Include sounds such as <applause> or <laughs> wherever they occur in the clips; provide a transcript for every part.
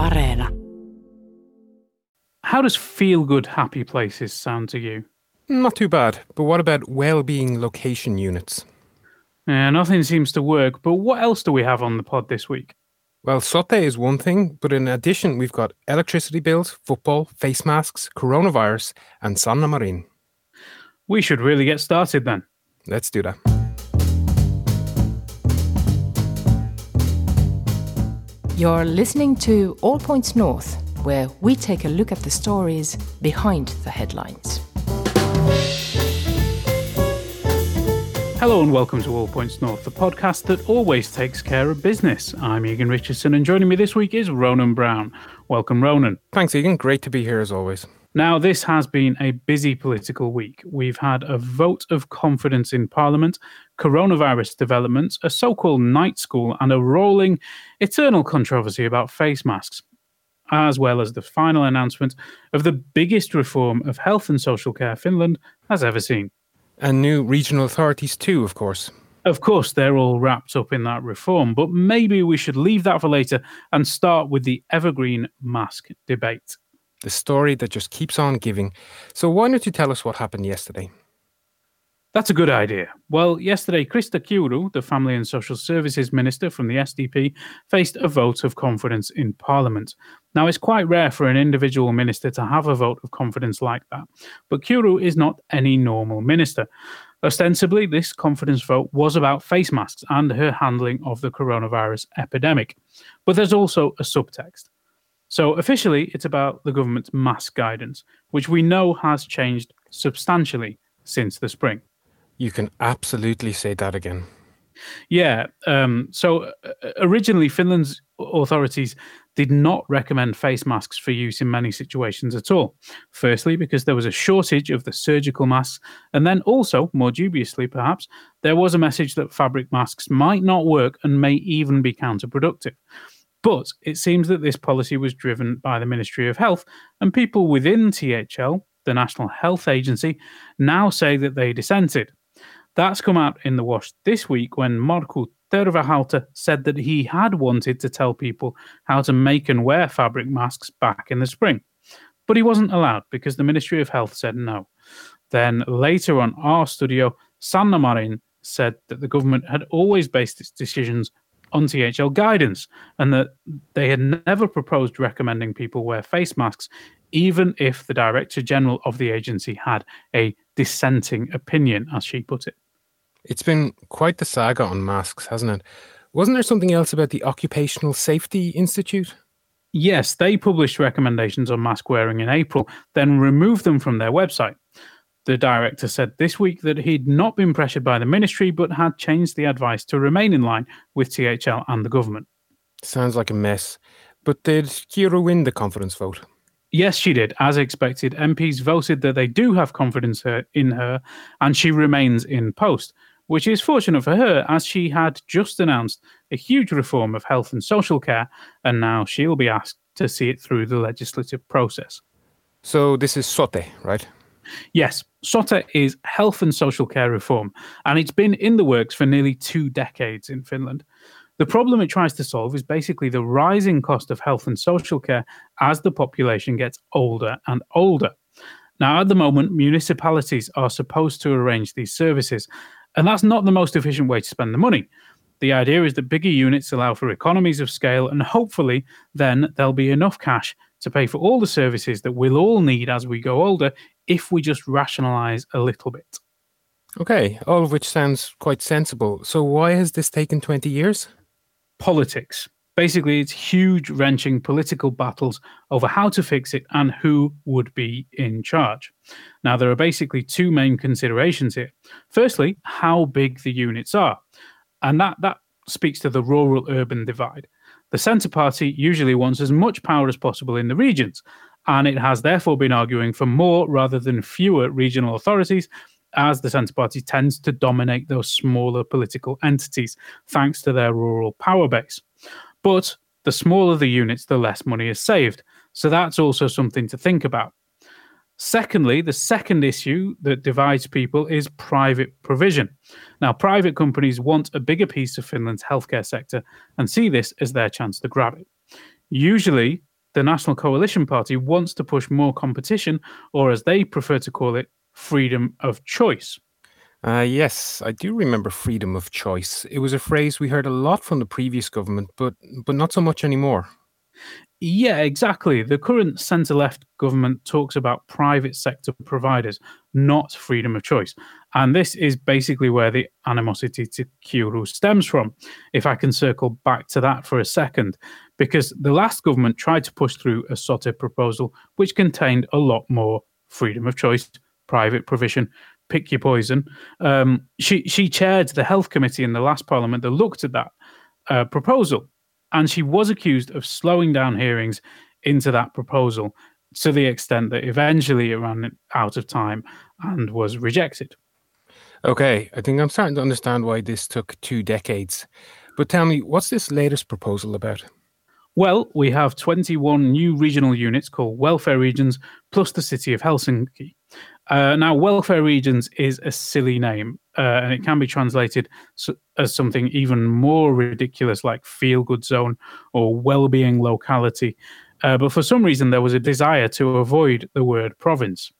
Areena. How does feel good happy places sound to you? Not too bad, but what about well-being location units? Yeah, nothing seems to work, but what else do we have on the pod this week? Well, SOTE is one thing, but in addition, we've got electricity bills, football, face masks, coronavirus, and Sanna Marin. We should really get started then. Let's do that. You're listening to All Points North, where we take a look at the stories behind the headlines. Hello and welcome to All Points North, the podcast that always takes care of business. I'm Egan Richardson, and joining me this week is Ronan Brown. Welcome, Ronan. Thanks, Egan. Great to be here as always. Now, this has been a busy political week. We've had a vote of confidence in Parliament, coronavirus developments, a so called night school, and a rolling, eternal controversy about face masks, as well as the final announcement of the biggest reform of health and social care Finland has ever seen. And new regional authorities, too, of course. Of course, they're all wrapped up in that reform, but maybe we should leave that for later and start with the evergreen mask debate. The story that just keeps on giving. So, why don't you tell us what happened yesterday? That's a good idea. Well, yesterday, Krista Kiuru, the Family and Social Services Minister from the SDP, faced a vote of confidence in Parliament. Now, it's quite rare for an individual minister to have a vote of confidence like that, but Kiuru is not any normal minister. Ostensibly, this confidence vote was about face masks and her handling of the coronavirus epidemic. But there's also a subtext. So, officially, it's about the government's mask guidance, which we know has changed substantially since the spring. You can absolutely say that again. Yeah. Um, so uh, originally, Finland's authorities did not recommend face masks for use in many situations at all. Firstly, because there was a shortage of the surgical masks, and then also, more dubiously perhaps, there was a message that fabric masks might not work and may even be counterproductive. But it seems that this policy was driven by the Ministry of Health, and people within THL, the National Health Agency, now say that they dissented. That's come out in the wash this week when Markku Tervahauta said that he had wanted to tell people how to make and wear fabric masks back in the spring. But he wasn't allowed because the Ministry of Health said no. Then later on our studio, Sanna Marin said that the government had always based its decisions on THL guidance and that they had never proposed recommending people wear face masks, even if the Director General of the agency had a dissenting opinion, as she put it. It's been quite the saga on masks, hasn't it? Wasn't there something else about the Occupational Safety Institute? Yes, they published recommendations on mask wearing in April, then removed them from their website. The director said this week that he'd not been pressured by the ministry, but had changed the advice to remain in line with THL and the government. Sounds like a mess. But did Kiuru win the confidence vote? Yes, she did. As expected, MPs voted that they do have confidence in her, and she remains in post, which is fortunate for her as she had just announced a huge reform of health and social care, and now she'll be asked to see it through the legislative process. So this is SOTE, right? Yes, SOTE is health and social care reform, and it's been in the works for nearly two decades in Finland. The problem it tries to solve is basically the rising cost of health and social care as the population gets older and older. Now, at the moment, municipalities are supposed to arrange these services, and that's not the most efficient way to spend the money. The idea is that bigger units allow for economies of scale, and hopefully, then there'll be enough cash to pay for all the services that we'll all need as we go older if we just rationalize a little bit. Okay, all of which sounds quite sensible. So, why has this taken 20 years? Politics. Basically, it's huge, wrenching political battles over how to fix it and who would be in charge. Now, there are basically two main considerations here. Firstly, how big the units are. And that, that speaks to the rural urban divide. The Centre Party usually wants as much power as possible in the regions, and it has therefore been arguing for more rather than fewer regional authorities, as the Centre Party tends to dominate those smaller political entities thanks to their rural power base. But the smaller the units, the less money is saved. So that's also something to think about. Secondly, the second issue that divides people is private provision. Now, private companies want a bigger piece of Finland's healthcare sector and see this as their chance to grab it. Usually, the National Coalition Party wants to push more competition, or as they prefer to call it, freedom of choice. Uh, yes, I do remember freedom of choice. It was a phrase we heard a lot from the previous government, but but not so much anymore. Yeah, exactly. The current centre left government talks about private sector providers, not freedom of choice. And this is basically where the animosity to Kiuru stems from. If I can circle back to that for a second, because the last government tried to push through a SOTE proposal which contained a lot more freedom of choice, private provision, pick your poison. Um, she she chaired the health committee in the last parliament that looked at that uh, proposal, and she was accused of slowing down hearings into that proposal to the extent that eventually it ran out of time and was rejected. Okay, I think I'm starting to understand why this took two decades. But tell me, what's this latest proposal about? Well, we have 21 new regional units called welfare regions, plus the city of Helsinki. Uh, now, welfare regions is a silly name, uh, and it can be translated as something even more ridiculous like feel good zone or well being locality. Uh, but for some reason, there was a desire to avoid the word province.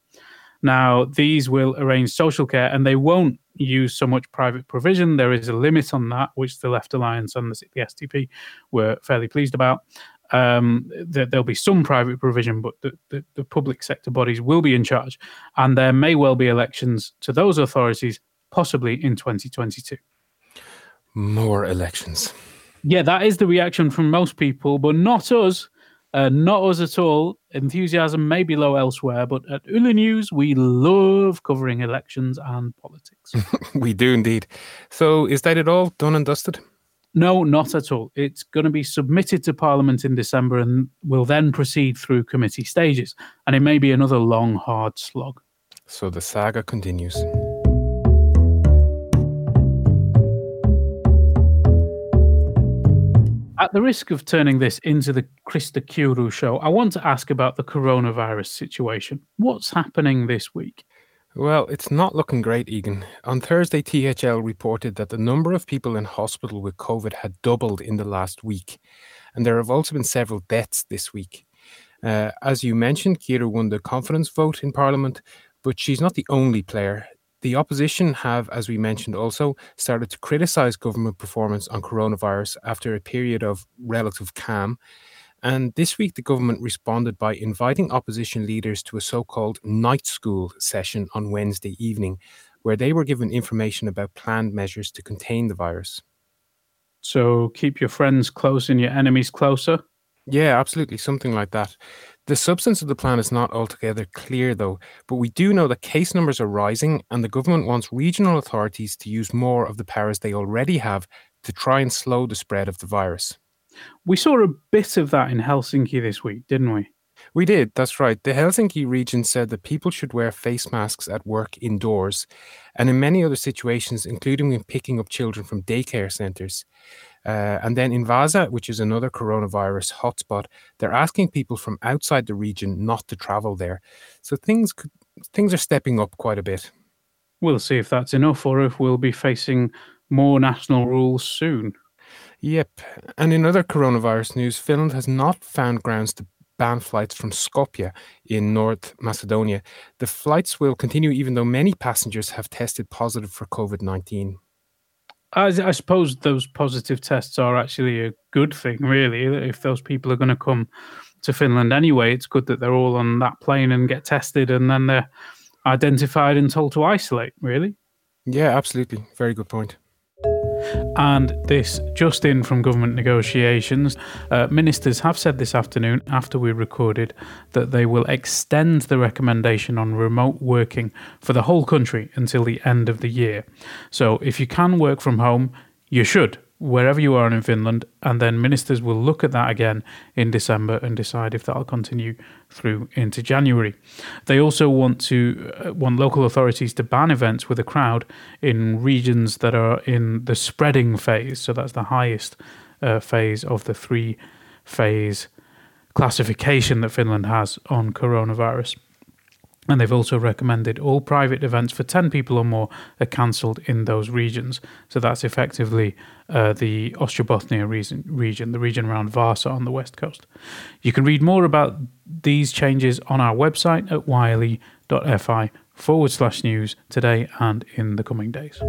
Now, these will arrange social care and they won't use so much private provision. There is a limit on that, which the Left Alliance and the, the SDP were fairly pleased about. Um, that there'll be some private provision, but the, the, the public sector bodies will be in charge. And there may well be elections to those authorities, possibly in 2022. More elections. Yeah, that is the reaction from most people, but not us. Uh, not us at all. Enthusiasm may be low elsewhere, but at Yle News, we love covering elections and politics. <laughs> we do indeed. So, is that it all done and dusted? No, not at all. It's going to be submitted to Parliament in December and will then proceed through committee stages. And it may be another long, hard slog. So the saga continues. At the risk of turning this into the Krista Kiuru show, I want to ask about the coronavirus situation. What's happening this week? Well, it's not looking great, Egan. On Thursday, THL reported that the number of people in hospital with COVID had doubled in the last week. And there have also been several deaths this week. Uh, as you mentioned, Kiuru won the confidence vote in Parliament, but she's not the only player. The opposition have, as we mentioned, also started to criticise government performance on coronavirus after a period of relative calm. And this week, the government responded by inviting opposition leaders to a so called night school session on Wednesday evening, where they were given information about planned measures to contain the virus. So keep your friends close and your enemies closer? Yeah, absolutely. Something like that. The substance of the plan is not altogether clear, though, but we do know that case numbers are rising, and the government wants regional authorities to use more of the powers they already have to try and slow the spread of the virus. We saw a bit of that in Helsinki this week, didn't we? We did, that's right. The Helsinki region said that people should wear face masks at work indoors, and in many other situations, including when picking up children from daycare centres. Uh, and then in Vaasa, which is another coronavirus hotspot, they're asking people from outside the region not to travel there. So things could, things are stepping up quite a bit. We'll see if that's enough, or if we'll be facing more national rules soon. Yep. And in other coronavirus news, Finland has not found grounds to ban flights from Skopje in North Macedonia. The flights will continue even though many passengers have tested positive for COVID 19. I, I, suppose those positive tests are actually a good thing, really. If those people are going to come to Finland anyway, it's good that they're all on that plane and get tested and then they're identified and told to isolate, really. Yeah, absolutely. Very good point. And this just in from government negotiations. Uh, ministers have said this afternoon, after we recorded, that they will extend the recommendation on remote working for the whole country until the end of the year. So if you can work from home, you should wherever you are in Finland, and then ministers will look at that again in December and decide if that'll continue through into January. They also want to uh, want local authorities to ban events with a crowd in regions that are in the spreading phase. So that's the highest uh, phase of the three phase classification that Finland has on coronavirus. And they've also recommended all private events for 10 people or more are cancelled in those regions. So that's effectively uh, the Ostrobothnia region, region, the region around Vaasa on the west coast. You can read more about these changes on our website at yle.fi forward slash news today and in the coming days.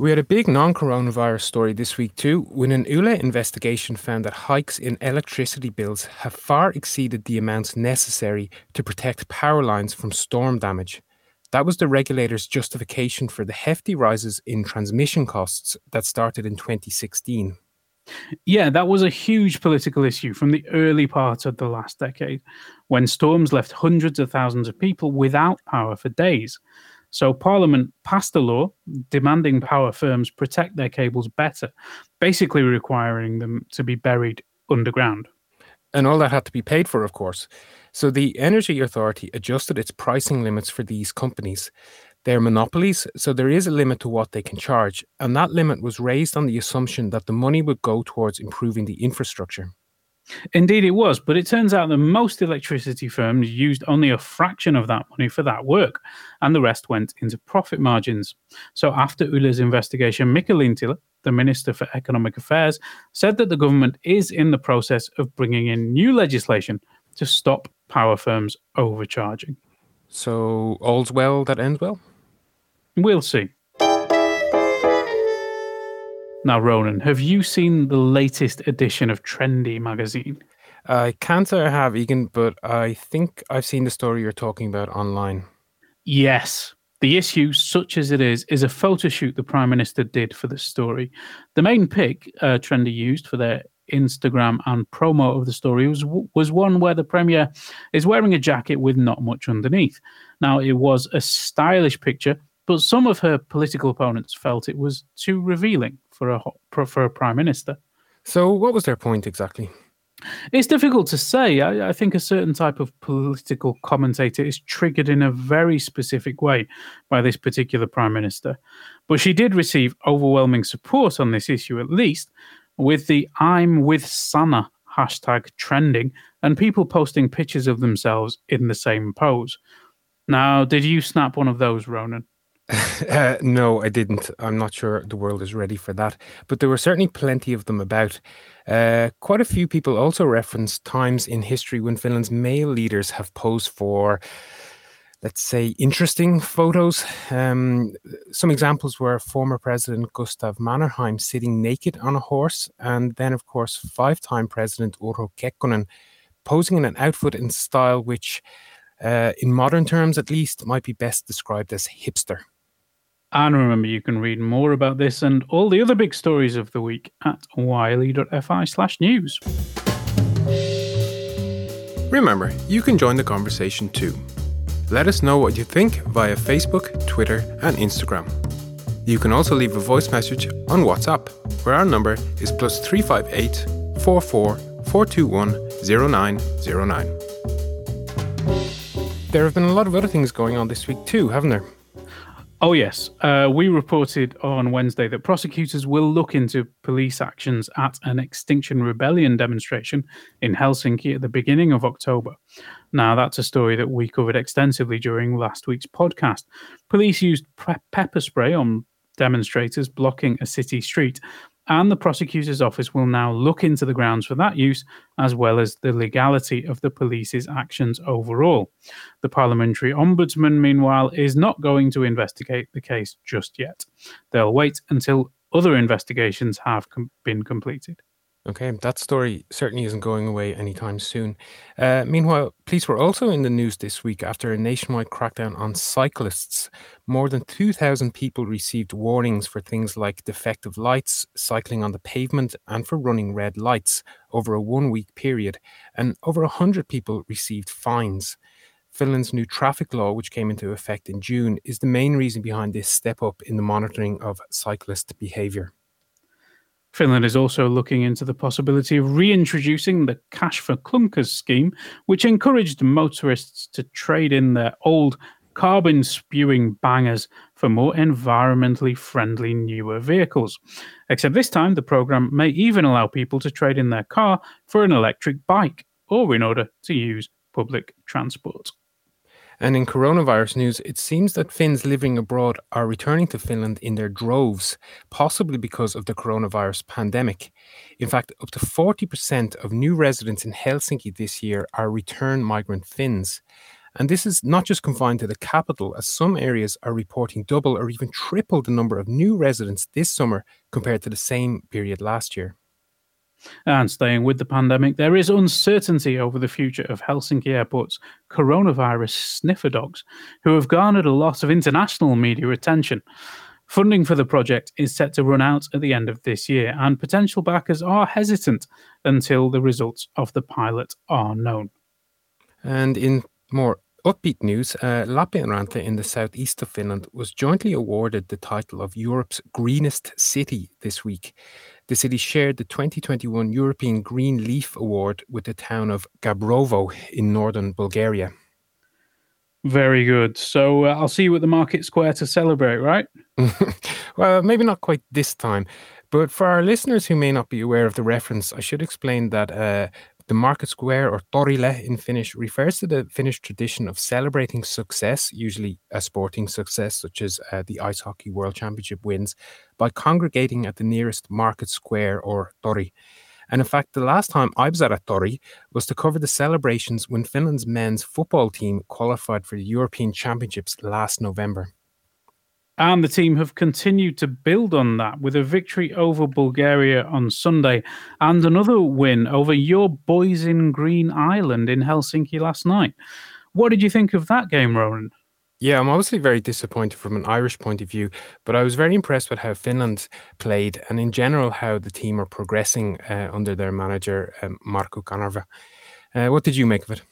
We had a big non coronavirus story this week too, when an Yle investigation found that hikes in electricity bills have far exceeded the amounts necessary to protect power lines from storm damage. That was the regulator's justification for the hefty rises in transmission costs that started in 2016. Yeah, that was a huge political issue from the early part of the last decade, when storms left hundreds of thousands of people without power for days. So Parliament passed a law demanding power firms protect their cables better, basically requiring them to be buried underground. And all that had to be paid for, of course. So the Energy Authority adjusted its pricing limits for these companies. They're monopolies, so there is a limit to what they can charge. And that limit was raised on the assumption that the money would go towards improving the infrastructure. Indeed, it was, but it turns out that most electricity firms used only a fraction of that money for that work, and the rest went into profit margins. So, after Yle's investigation, Mika Lintilä, the Minister for Economic Affairs, said that the government is in the process of bringing in new legislation to stop power firms overcharging. So, all's well that ends well? We'll see. Now, Ronan, have you seen the latest edition of Trendy magazine? I can't say I have, Egan, but I think I've seen the story you're talking about online. Yes. The issue, such as it is, is a photo shoot the Prime Minister did for the story. The main pic uh, Trendy used for their Instagram and promo of the story was was one where the Premier is wearing a jacket with not much underneath. Now, it was a stylish picture, but some of her political opponents felt it was too revealing for a for a prime minister. So, what was their point exactly? It's difficult to say. I, I, think a certain type of political commentator is triggered in a very specific way by this particular prime minister. But she did receive overwhelming support on this issue, at least, with the I'm with Sanna hashtag trending and people posting pictures of themselves in the same pose. Now, did you snap one of those, Ronan? <laughs> Uh, no, I didn't. I'm not sure the world is ready for that. But there were certainly plenty of them about. Uh, quite a few people also referenced times in history when Finland's male leaders have posed for, let's say, interesting photos. Um, some examples were former President Gustav Mannerheim sitting naked on a horse, and then, of course, five time President Urho Kekkonen posing in an outfit and style which. Uh, in modern terms, at least, might be best described as hipster. And remember, you can read more about this and all the other big stories of the week at yle.fi slash news. Remember, you can join the conversation too. Let us know what you think via Facebook, Twitter, and Instagram. You can also leave a voice message on WhatsApp, where our number is plus 358 44 421 0909. There have been a lot of other things going on this week too, haven't there? Oh, yes. Uh, we reported on Wednesday that prosecutors will look into police actions at an Extinction Rebellion demonstration in Helsinki at the beginning of October. Now, that's a story that we covered extensively during last week's podcast. Police used pre- pepper spray on demonstrators blocking a city street and the prosecutor's office will now look into the grounds for that use as well as the legality of the police's actions overall. The Parliamentary Ombudsman, meanwhile, is not going to investigate the case just yet. They'll wait until other investigations have com- been completed. Okay, that story certainly isn't going away anytime soon. Uh, meanwhile, police were also in the news this week after a nationwide crackdown on cyclists. More than 2,000 people received warnings for things like defective lights, cycling on the pavement, and for running red lights over a one week period, and over 100 people received fines. Finland's new traffic law, which came into effect in June, is the main reason behind this step up in the monitoring of cyclist behaviour. Finland is also looking into the possibility of reintroducing the cash for clunkers scheme, which encouraged motorists to trade in their old carbon spewing bangers for more environmentally friendly newer vehicles. Except this time, the program may even allow people to trade in their car for an electric bike or in order to use public transport. And in coronavirus news, it seems that Finns living abroad are returning to Finland in their droves, possibly because of the coronavirus pandemic. In fact, up to 40% of new residents in Helsinki this year are return migrant Finns. And this is not just confined to the capital, as some areas are reporting double or even triple the number of new residents this summer compared to the same period last year. And staying with the pandemic, there is uncertainty over the future of Helsinki Airport's coronavirus sniffer dogs, who have garnered a lot of international media attention. Funding for the project is set to run out at the end of this year, and potential backers are hesitant until the results of the pilot are known. And in more upbeat news, uh, in the southeast of Finland was jointly awarded the title of Europe's greenest city this week. The city shared the 2021 European Green Leaf Award with the town of Gabrovo in northern Bulgaria. Very good. So uh, I'll see you at the market square to celebrate, right? <laughs> well, maybe not quite this time. But for our listeners who may not be aware of the reference, I should explain that uh, the market square, or torile in Finnish, refers to the Finnish tradition of celebrating success, usually a sporting success such as uh, the Ice Hockey World Championship wins, by congregating at the nearest market square or tori. And in fact, the last time I was at a tori was to cover the celebrations when Finland's men's football team qualified for the European Championships last November. And the team have continued to build on that with a victory over Bulgaria on Sunday and another win over your boys in Green Island in Helsinki last night. What did you think of that game, Ronan? Yeah, I'm obviously very disappointed from an Irish point of view, but I was very impressed with how Finland played and, in general, how the team are progressing uh, under their manager, um, Markku Kanerva. Uh, what did you make of it?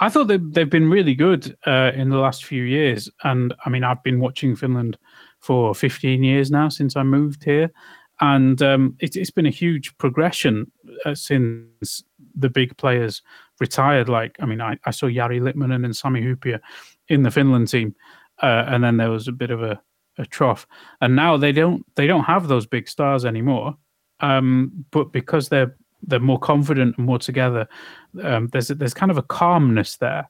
I thought they've, they've been really good uh, in the last few years. And I mean, I've been watching Finland for 15 years now since I moved here. And um, it, has been a huge progression uh, since the big players retired. Like, I mean, I, I saw Jari Litmanen and Sami Hyypiä in the Finland team. Uh, and then there was a bit of a, a trough. And now they don't they don't have those big stars anymore. Um, but because they're they're more confident and more together. Um, there's there's kind of a calmness there.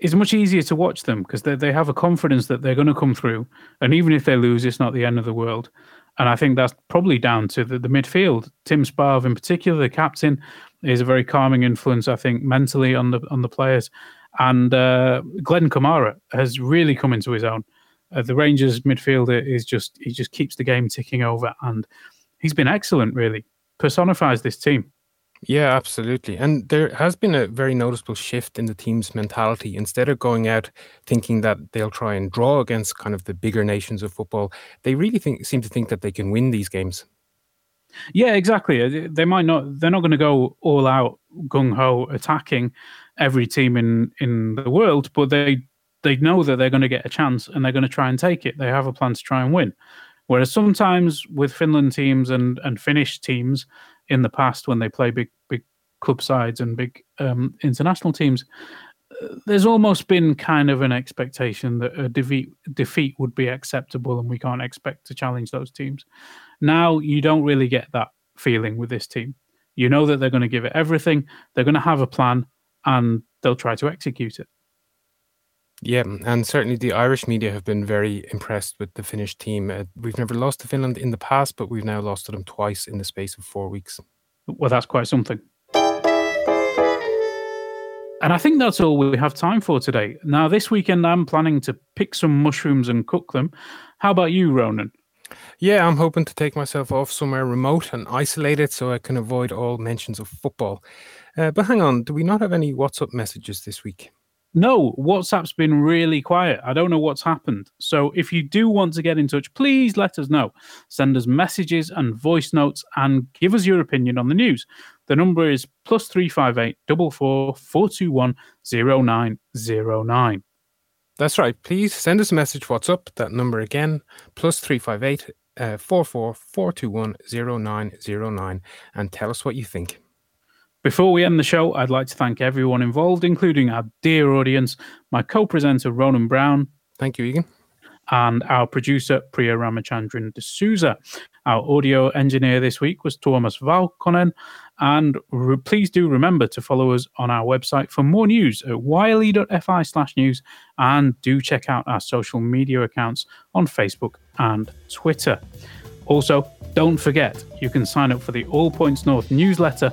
It's much easier to watch them because they they have a confidence that they're going to come through, and even if they lose, it's not the end of the world. And I think that's probably down to the, the midfield. Tim Sparv, in particular, the captain, is a very calming influence. I think mentally on the on the players, and uh, Glenn Kamara has really come into his own. Uh, the Rangers midfielder is just he just keeps the game ticking over, and he's been excellent. Really personifies this team. Yeah, absolutely. And there has been a very noticeable shift in the team's mentality. Instead of going out thinking that they'll try and draw against kind of the bigger nations of football, they really think, seem to think that they can win these games. Yeah, exactly. Uh, they might not. They're not going to go all out gung ho attacking every team in in the world, but they they know that they're going to get a chance and they're going to try and take it. They have a plan to try and win. Whereas sometimes with Finland teams and and Finnish teams, in the past when they play big big club sides and big um, international teams, uh, there's almost been kind of an expectation that a defeat defeat would be acceptable and we can't expect to challenge those teams. Now you don't really get that feeling with this team. You know that they're going to give it everything. They're going to have a plan and they'll try to execute it. Yeah, and certainly the Irish media have been very impressed with the Finnish team. Uh, we've never lost to Finland in the past, but we've now lost to them twice in the space of four weeks. Well, that's quite something. And I think that's all we have time for today. Now, this weekend, I'm planning to pick some mushrooms and cook them. How about you, Ronan? Yeah, I'm hoping to take myself off somewhere remote and isolated so I can avoid all mentions of football. Uh, but hang on, do we not have any WhatsApp messages this week? No, WhatsApp's been really quiet. I don't know what's happened. So if you do want to get in touch, please let us know. Send us messages and voice notes and give us your opinion on the news. The number is plus three five eight double four four two one zero nine zero nine. That's right. Please send us a message. WhatsApp. That number again, plus three five eight uh, four four four two one zero nine zero nine, and tell us what you think. Before we end the show, I'd like to thank everyone involved, including our dear audience, my co presenter, Ronan Brown. Thank you, Egan. And our producer, Priya Ramachandran D'Souza. Our audio engineer this week was Thomas Valkonen. And re- please do remember to follow us on our website for more news at yle.fi slash news. And do check out our social media accounts on Facebook and Twitter. Also, don't forget, you can sign up for the All Points North newsletter